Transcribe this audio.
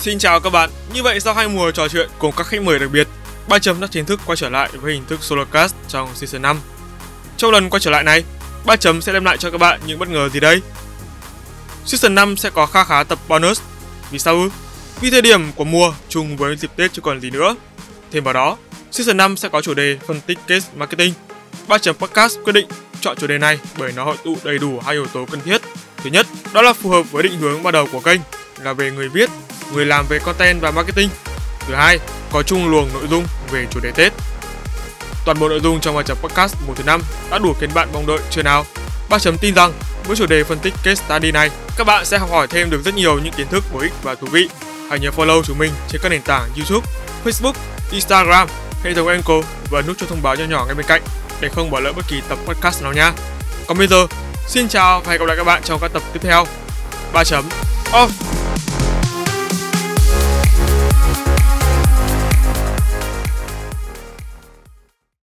Xin chào các bạn, như vậy sau hai mùa trò chuyện cùng các khách mời đặc biệt, ba chấm đã chính thức quay trở lại với hình thức solocast trong season 5. Trong lần quay trở lại này, ba chấm sẽ đem lại cho các bạn những bất ngờ gì đây? Season 5 sẽ có kha khá tập bonus. Vì sao ư? Vì thời điểm của mùa chung với dịp Tết chứ còn gì nữa. Thêm vào đó, Season 5 sẽ có chủ đề phân tích case marketing. Ba chấm podcast quyết định chọn chủ đề này bởi nó hội tụ đầy đủ hai yếu tố cần thiết. Thứ nhất, đó là phù hợp với định hướng ban đầu của kênh là về người viết, người làm về content và marketing. Thứ hai, có chung luồng nội dung về chủ đề Tết. Toàn bộ nội dung trong bài tập podcast 1 thứ năm đã đủ khiến bạn mong đợi chưa nào? Ba chấm tin rằng với chủ đề phân tích case study này, các bạn sẽ học hỏi thêm được rất nhiều những kiến thức bổ ích và thú vị. Hãy nhớ follow chúng mình trên các nền tảng YouTube, Facebook, Instagram, hệ thống Anchor và nút cho thông báo nhỏ nhỏ ngay bên cạnh để không bỏ lỡ bất kỳ tập podcast nào nha. Còn bây giờ, xin chào và hẹn gặp lại các bạn trong các tập tiếp theo. 3 chấm off